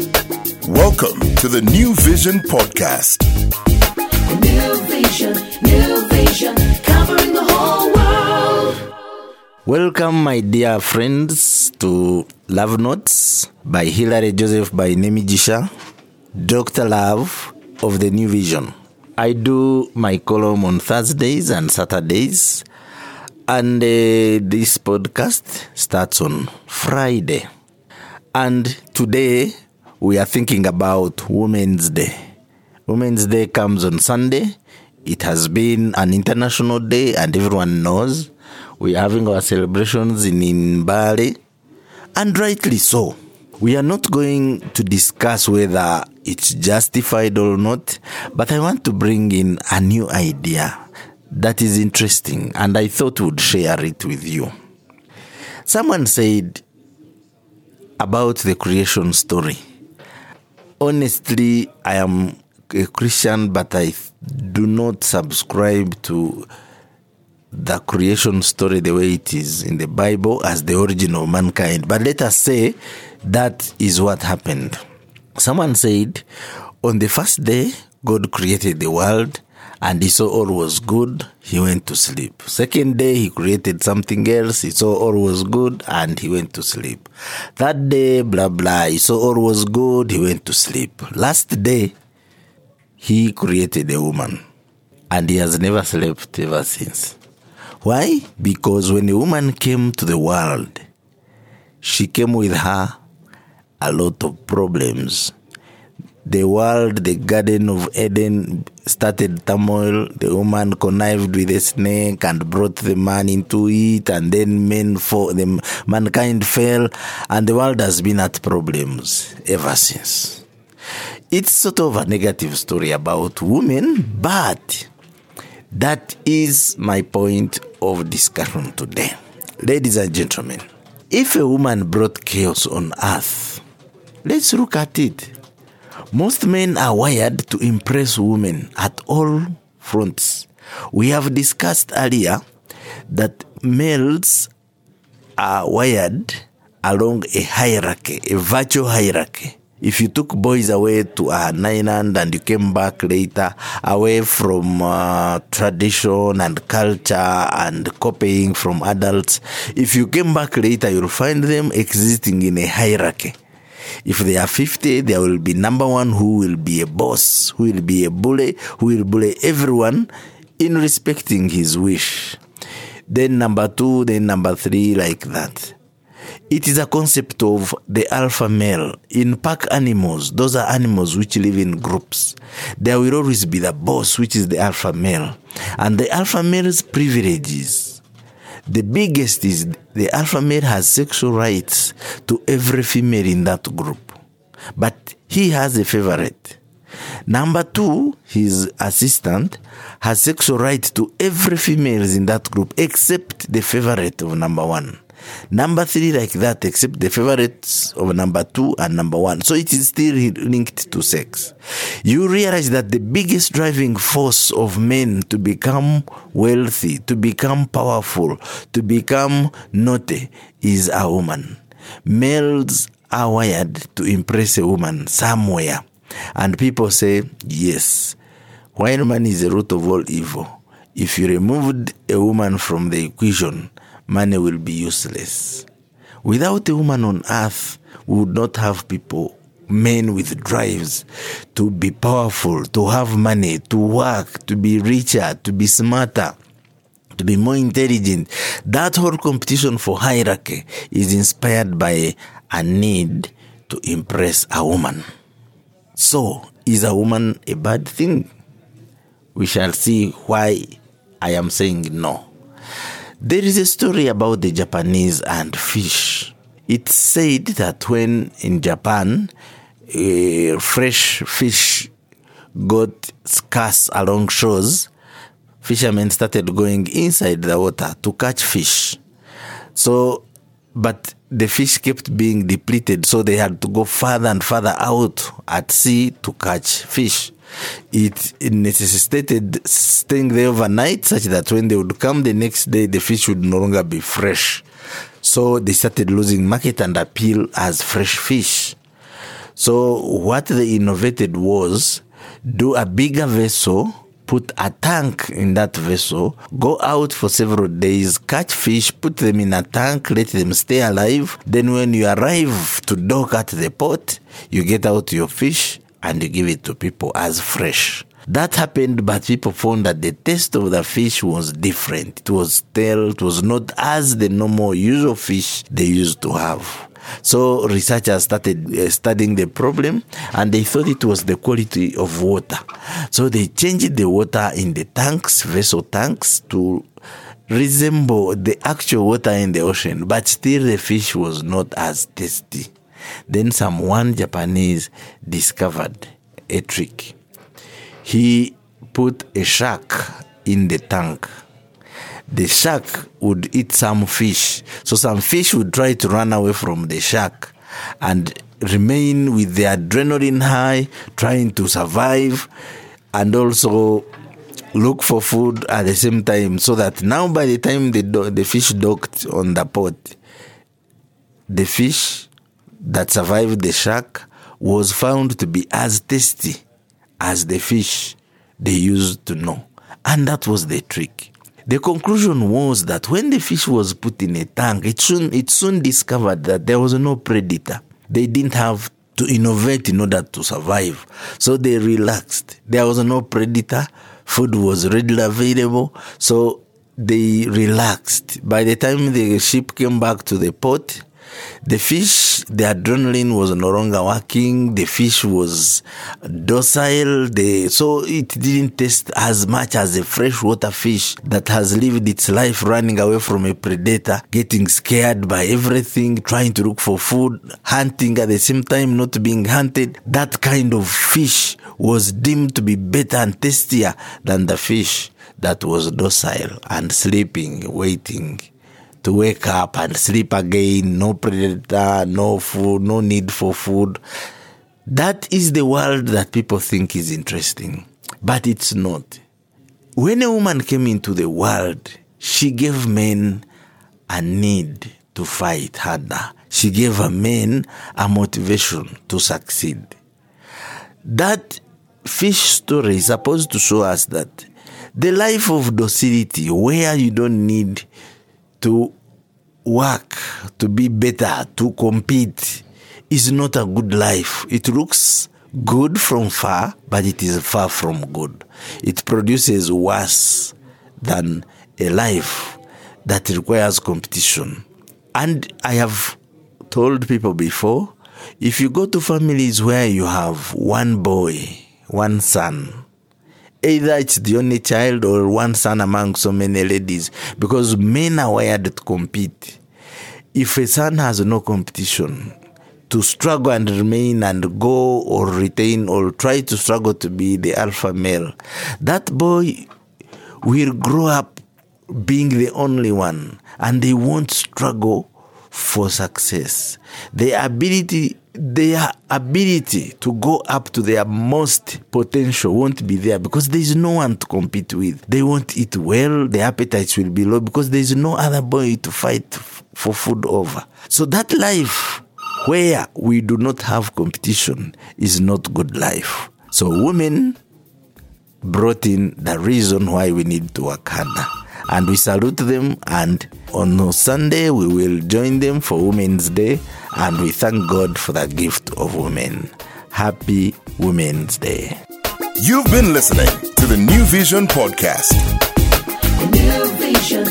Welcome to the New Vision Podcast. New vision, new vision, covering the whole world. Welcome, my dear friends, to Love Notes by Hilary Joseph Bainemigisha, Dr. Love of the New Vision. I do my column on Thursdays and Saturdays, and uh, this podcast starts on Friday. And today we are thinking about Women's Day. Women's Day comes on Sunday. It has been an international day, and everyone knows we are having our celebrations in, in Bali, and rightly so. We are not going to discuss whether it's justified or not, but I want to bring in a new idea that is interesting, and I thought would share it with you. Someone said about the creation story. Honestly, I am a Christian, but I do not subscribe to the creation story the way it is in the Bible as the origin of mankind. But let us say that is what happened. Someone said, On the first day, God created the world and he saw all was good, he went to sleep. Second day, he created something else, he saw all was good, and he went to sleep. That day, blah blah, he saw all was good, he went to sleep. Last day, he created a woman, and he has never slept ever since. Why? Because when a woman came to the world, she came with her a lot of problems the world, the Garden of Eden started turmoil. The woman connived with the snake and brought the man into it, and then men for the mankind fell, and the world has been at problems ever since. It's sort of a negative story about women, but that is my point of discussion today. Ladies and gentlemen, if a woman brought chaos on earth, let's look at it. Most men are wired to impress women at all fronts. We have discussed earlier that males are wired along a hierarchy, a virtual hierarchy. If you took boys away to an island and you came back later away from uh, tradition and culture and copying from adults, if you came back later, you'll find them existing in a hierarchy. If they are 50, there will be number one who will be a boss, who will be a bully, who will bully everyone in respecting his wish. Then number two, then number three, like that. It is a concept of the alpha male. In pack animals, those are animals which live in groups. There will always be the boss, which is the alpha male. And the alpha male's privileges the biggest is the alpha male has sexual rights to every female in that group, but he has a favorite. Number two, his assistant has sexual right to every female in that group except the favorite of number one. Number three, like that, except the favorites of number two and number one. So it is still linked to sex. You realize that the biggest driving force of men to become wealthy, to become powerful, to become naughty is a woman. Males are wired to impress a woman somewhere. And people say, yes, while money is the root of all evil, if you removed a woman from the equation, money will be useless. Without a woman on earth, we would not have people, men with drives to be powerful, to have money, to work, to be richer, to be smarter, to be more intelligent. That whole competition for hierarchy is inspired by a need to impress a woman. So, is a woman a bad thing? We shall see why I am saying no. There is a story about the Japanese and fish. It's said that when in Japan, uh, fresh fish got scarce along shores, fishermen started going inside the water to catch fish. So, but the fish kept being depleted, so they had to go further and further out at sea to catch fish. It necessitated staying there overnight such that when they would come the next day, the fish would no longer be fresh. So they started losing market and appeal as fresh fish. So what they innovated was do a bigger vessel, put a tank in that vessel, go out for several days, catch fish, put them in a tank, let them stay alive. Then when you arrive to dock at the port, you get out your fish and you give it to people as fresh. That happened, but people found that the taste of the fish was different. It was stale, it was not as the normal usual fish they used to have. So researchers started uh, studying the problem and they thought it was the quality of water. So they changed the water in the tanks, vessel tanks, to resemble the actual water in the ocean, but still the fish was not as tasty. Then someone Japanese discovered a trick. He put a shark in the tank the shark would eat some fish. So some fish would try to run away from the shark and remain with the adrenaline high, trying to survive and also look for food at the same time so that now by the time the, do- the fish docked on the pot, the fish that survived the shark was found to be as tasty as the fish they used to know. And that was the trick. The conclusion was that when the fish was put in a tank, it soon, it soon discovered that there was no predator. They didn't have to innovate in order to survive. So they relaxed. There was no predator. Food was readily available. So they relaxed. By the time the ship came back to the port, the fish, the adrenaline was no longer working. The fish was docile. The, so it didn't taste as much as a freshwater fish that has lived its life running away from a predator, getting scared by everything, trying to look for food, hunting at the same time, not being hunted. That kind of fish was deemed to be better and tastier than the fish that was docile and sleeping, waiting to wake up and sleep again, no predator, no food, no need for food. That is the world that people think is interesting, but it's not. When a woman came into the world, she gave men a need to fight harder. She gave a men a motivation to succeed. That fish story is supposed to show us that the life of docility, where you don't need to work to be better, to compete, is not a good life. It looks good from far, but it is far from good. It produces worse than a life that requires competition. And I have told people before if you go to families where you have one boy, one son, either it's the only child or one son among so many ladies because men are wired to compete. If a son has no competition, to struggle and remain and go or retain or try to struggle to be the alpha male, that boy will grow up being the only one and they won't struggle for success. Their ability, their ability to go up to their most potential won't be there because there is no one to compete with. They won't eat well, their appetites will be low because there is no other boy to fight for food over. So that life where we do not have competition is not good life. So women brought in the reason why we need to work harder. And we salute them. And on Sunday, we will join them for Women's Day. And we thank God for the gift of women. Happy Women's Day. You've been listening to the New Vision Podcast. New vision,